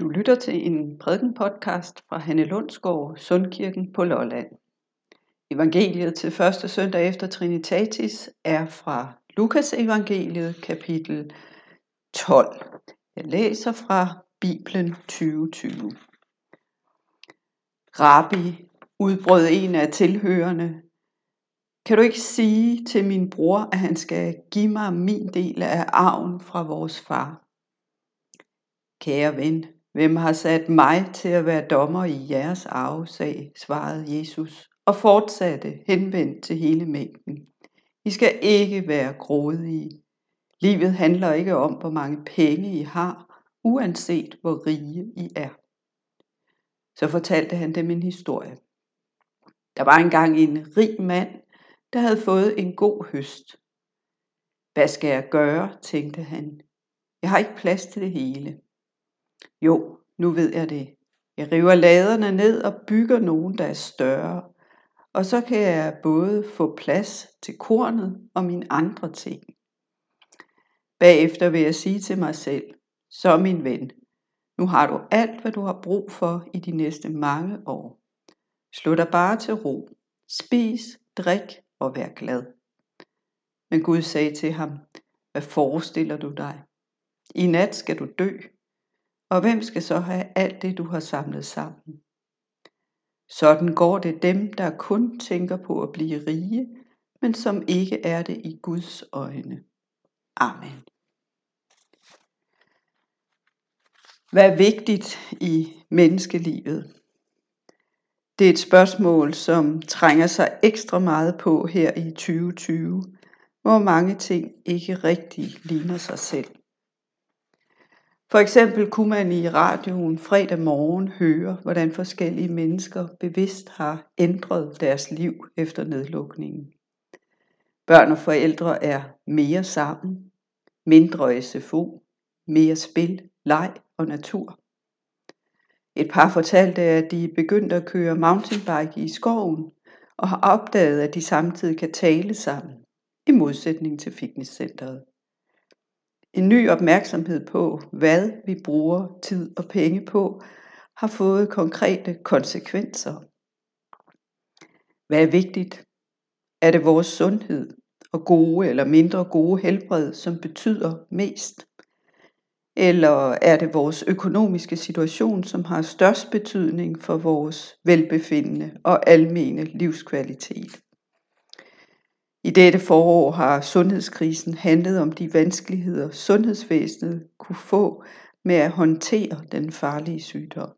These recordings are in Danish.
Du lytter til en prædikenpodcast fra Hanne Lundsgaard, Sundkirken på Lolland. Evangeliet til første søndag efter Trinitatis er fra Lukas evangeliet kapitel 12. Jeg læser fra Bibelen 2020. Rabbi, udbrød en af tilhørende, kan du ikke sige til min bror, at han skal give mig min del af arven fra vores far? Kære ven, hvem har sat mig til at være dommer i jeres arvesag, svarede Jesus og fortsatte henvendt til hele mængden. I skal ikke være grådige. Livet handler ikke om, hvor mange penge I har, uanset hvor rige I er. Så fortalte han dem en historie. Der var engang en rig mand, der havde fået en god høst. Hvad skal jeg gøre, tænkte han. Jeg har ikke plads til det hele. Jo, nu ved jeg det. Jeg river laderne ned og bygger nogen, der er større. Og så kan jeg både få plads til kornet og mine andre ting. Bagefter vil jeg sige til mig selv, så min ven, nu har du alt, hvad du har brug for i de næste mange år. Slå dig bare til ro. Spis, drik og vær glad. Men Gud sagde til ham, hvad forestiller du dig? I nat skal du dø, og hvem skal så have alt det, du har samlet sammen? Sådan går det dem, der kun tænker på at blive rige, men som ikke er det i Guds øjne. Amen. Hvad er vigtigt i menneskelivet? Det er et spørgsmål, som trænger sig ekstra meget på her i 2020, hvor mange ting ikke rigtig ligner sig selv. For eksempel kunne man i radioen fredag morgen høre, hvordan forskellige mennesker bevidst har ændret deres liv efter nedlukningen. Børn og forældre er mere sammen, mindre SFO, mere spil, leg og natur. Et par fortalte, at de begyndte at køre mountainbike i skoven og har opdaget, at de samtidig kan tale sammen, i modsætning til fitnesscenteret. En ny opmærksomhed på, hvad vi bruger tid og penge på, har fået konkrete konsekvenser. Hvad er vigtigt? Er det vores sundhed og gode eller mindre gode helbred, som betyder mest? Eller er det vores økonomiske situation, som har størst betydning for vores velbefindende og almene livskvalitet? I dette forår har sundhedskrisen handlet om de vanskeligheder, sundhedsvæsenet kunne få med at håndtere den farlige sygdom.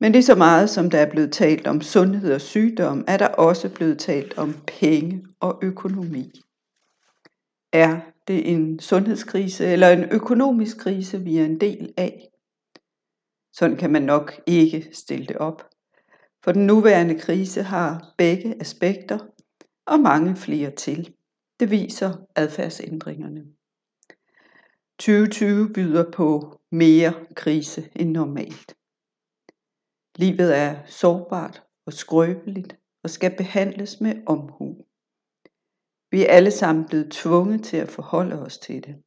Men lige så meget som der er blevet talt om sundhed og sygdom, er der også blevet talt om penge og økonomi. Er det en sundhedskrise eller en økonomisk krise, vi er en del af? Sådan kan man nok ikke stille det op. For den nuværende krise har begge aspekter, og mange flere til. Det viser adfærdsændringerne. 2020 byder på mere krise end normalt. Livet er sårbart og skrøbeligt og skal behandles med omhu. Vi er alle sammen blevet tvunget til at forholde os til det.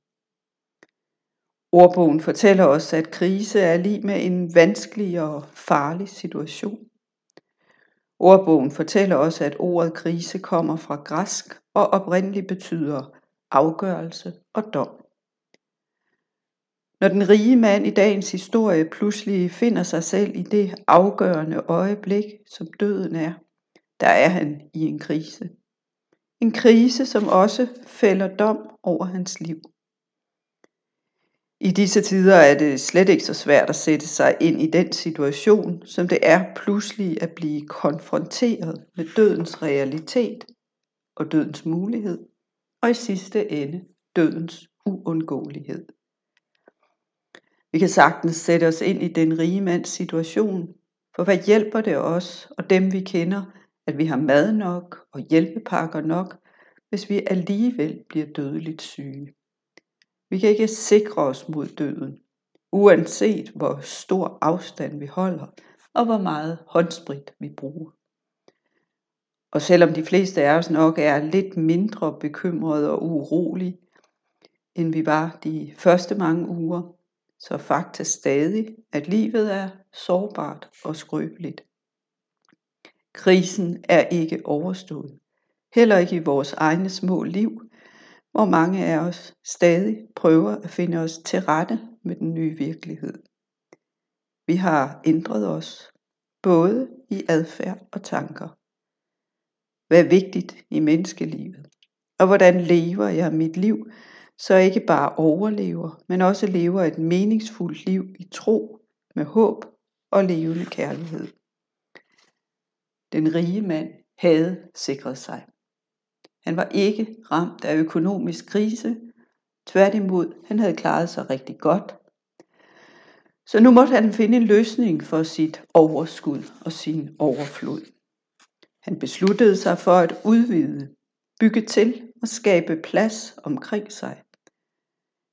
Ordbogen fortæller os, at krise er lige med en vanskelig og farlig situation. Ordbogen fortæller også, at ordet krise kommer fra græsk og oprindeligt betyder afgørelse og dom. Når den rige mand i dagens historie pludselig finder sig selv i det afgørende øjeblik, som døden er, der er han i en krise. En krise, som også fælder dom over hans liv. I disse tider er det slet ikke så svært at sætte sig ind i den situation, som det er pludselig at blive konfronteret med dødens realitet og dødens mulighed, og i sidste ende dødens uundgåelighed. Vi kan sagtens sætte os ind i den rige mands situation, for hvad hjælper det os og dem vi kender, at vi har mad nok og hjælpepakker nok, hvis vi alligevel bliver dødeligt syge? Vi kan ikke sikre os mod døden, uanset hvor stor afstand vi holder, og hvor meget håndsprit vi bruger. Og selvom de fleste af os nok er lidt mindre bekymrede og urolige, end vi var de første mange uger, så fakta stadig, at livet er sårbart og skrøbeligt. Krisen er ikke overstået. Heller ikke i vores egne små liv, hvor mange af os stadig prøver at finde os til rette med den nye virkelighed. Vi har ændret os, både i adfærd og tanker. Hvad er vigtigt i menneskelivet? Og hvordan lever jeg mit liv, så jeg ikke bare overlever, men også lever et meningsfuldt liv i tro, med håb og levende kærlighed. Den rige mand havde sikret sig. Han var ikke ramt af økonomisk krise. Tværtimod, han havde klaret sig rigtig godt. Så nu måtte han finde en løsning for sit overskud og sin overflod. Han besluttede sig for at udvide, bygge til og skabe plads omkring sig.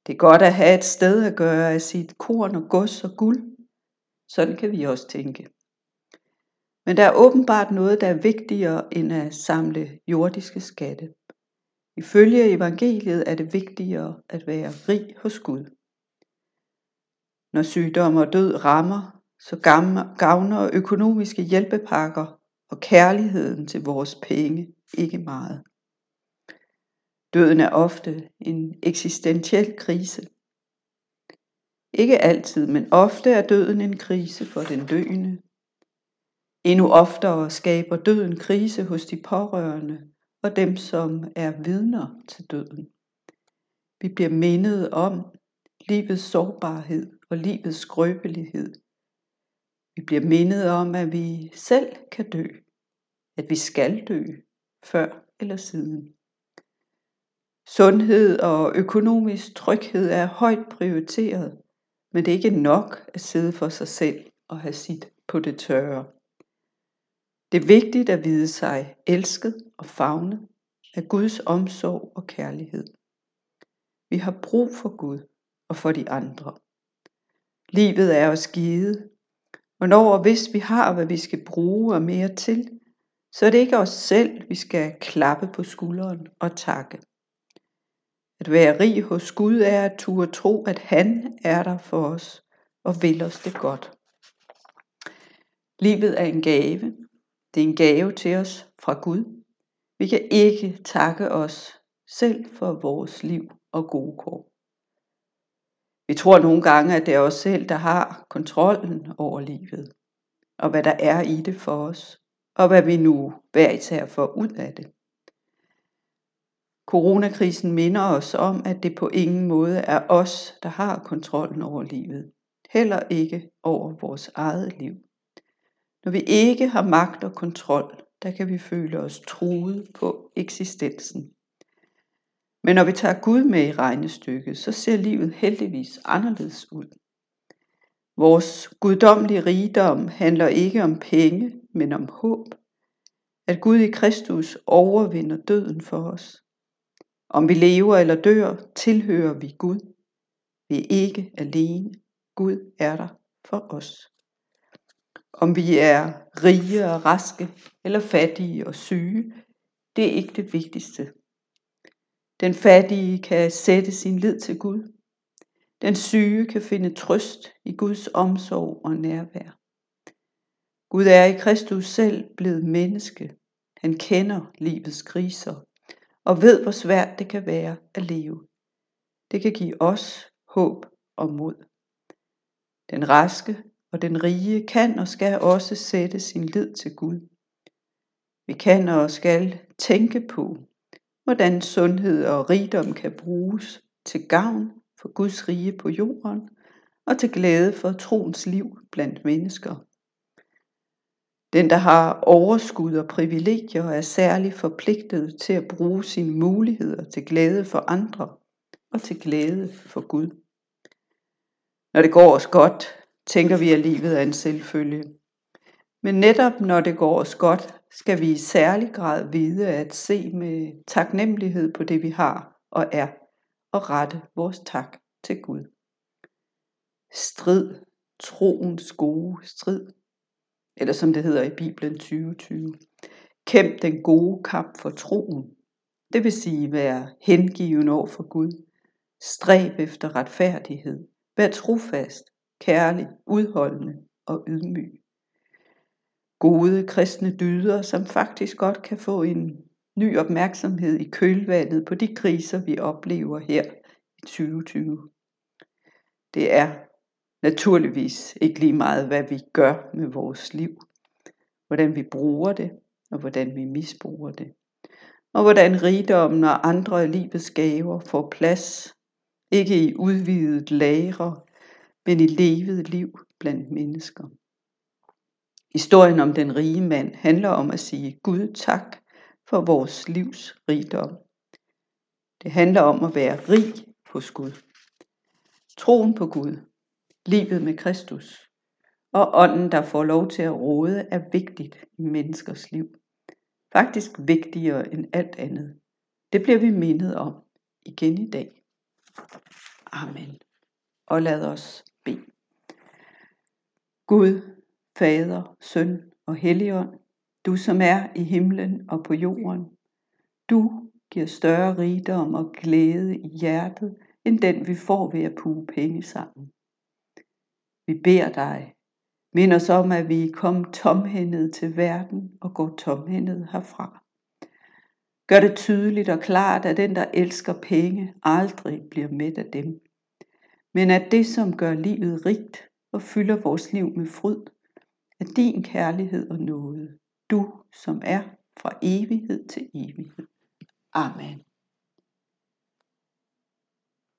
Det er godt at have et sted at gøre af sit korn og gods og guld. Sådan kan vi også tænke. Men der er åbenbart noget, der er vigtigere end at samle jordiske skatte. Ifølge evangeliet er det vigtigere at være rig hos Gud. Når sygdom og død rammer, så gavner økonomiske hjælpepakker og kærligheden til vores penge ikke meget. Døden er ofte en eksistentiel krise. Ikke altid, men ofte er døden en krise for den døende, Endnu oftere skaber døden krise hos de pårørende og dem, som er vidner til døden. Vi bliver mindet om livets sårbarhed og livets skrøbelighed. Vi bliver mindet om, at vi selv kan dø, at vi skal dø, før eller siden. Sundhed og økonomisk tryghed er højt prioriteret, men det er ikke nok at sidde for sig selv og have sit på det tørre. Det er vigtigt at vide sig elsket og favne af Guds omsorg og kærlighed. Vi har brug for Gud og for de andre. Livet er os givet, og når og hvis vi har, hvad vi skal bruge og mere til, så er det ikke os selv, vi skal klappe på skulderen og takke. At være rig hos Gud er at turde tro, at han er der for os og vil os det godt. Livet er en gave, det er en gave til os fra Gud. Vi kan ikke takke os selv for vores liv og gode kår. Vi tror nogle gange, at det er os selv, der har kontrollen over livet, og hvad der er i det for os, og hvad vi nu hver især får ud af det. Coronakrisen minder os om, at det på ingen måde er os, der har kontrollen over livet. Heller ikke over vores eget liv. Når vi ikke har magt og kontrol, der kan vi føle os truet på eksistensen. Men når vi tager Gud med i regnestykket, så ser livet heldigvis anderledes ud. Vores guddommelige rigdom handler ikke om penge, men om håb. At Gud i Kristus overvinder døden for os. Om vi lever eller dør, tilhører vi Gud. Vi er ikke alene. Gud er der for os. Om vi er rige og raske eller fattige og syge, det er ikke det vigtigste. Den fattige kan sætte sin lid til Gud. Den syge kan finde trøst i Guds omsorg og nærvær. Gud er i Kristus selv blevet menneske. Han kender livets kriser og ved, hvor svært det kan være at leve. Det kan give os håb og mod. Den raske og den rige kan og skal også sætte sin lid til Gud. Vi kan og skal tænke på, hvordan sundhed og rigdom kan bruges til gavn for Guds rige på jorden og til glæde for troens liv blandt mennesker. Den, der har overskud og privilegier, er særligt forpligtet til at bruge sine muligheder til glæde for andre og til glæde for Gud. Når det går os godt, tænker vi, at livet er en selvfølge. Men netop når det går os godt, skal vi i særlig grad vide at se med taknemmelighed på det, vi har og er, og rette vores tak til Gud. Strid, troens gode strid, eller som det hedder i Bibelen 2020. Kæmp den gode kamp for troen, det vil sige være hengiven over for Gud. Stræb efter retfærdighed, Vær trofast, kærlig, udholdende og ydmyg. Gode kristne dyder, som faktisk godt kan få en ny opmærksomhed i kølvandet på de kriser, vi oplever her i 2020. Det er naturligvis ikke lige meget, hvad vi gør med vores liv, hvordan vi bruger det, og hvordan vi misbruger det. Og hvordan rigdommen og andre af livets gaver får plads, ikke i udvidet lagre, men i levet liv blandt mennesker. Historien om den rige mand handler om at sige Gud tak for vores livs rigdom. Det handler om at være rig hos Gud. Troen på Gud, livet med Kristus og ånden, der får lov til at råde, er vigtigt i menneskers liv. Faktisk vigtigere end alt andet. Det bliver vi mindet om igen i dag. Amen. Og lad os. Gud, Fader, Søn og Helligånd, du som er i himlen og på jorden, du giver større rigdom og glæde i hjertet, end den vi får ved at puge penge sammen. Vi beder dig, mind os om, at vi kom tomhændet til verden og går tomhændet herfra. Gør det tydeligt og klart, at den, der elsker penge, aldrig bliver mæt af dem. Men at det, som gør livet rigt og fylder vores liv med fryd, er din kærlighed og nåde. Du, som er fra evighed til evighed. Amen.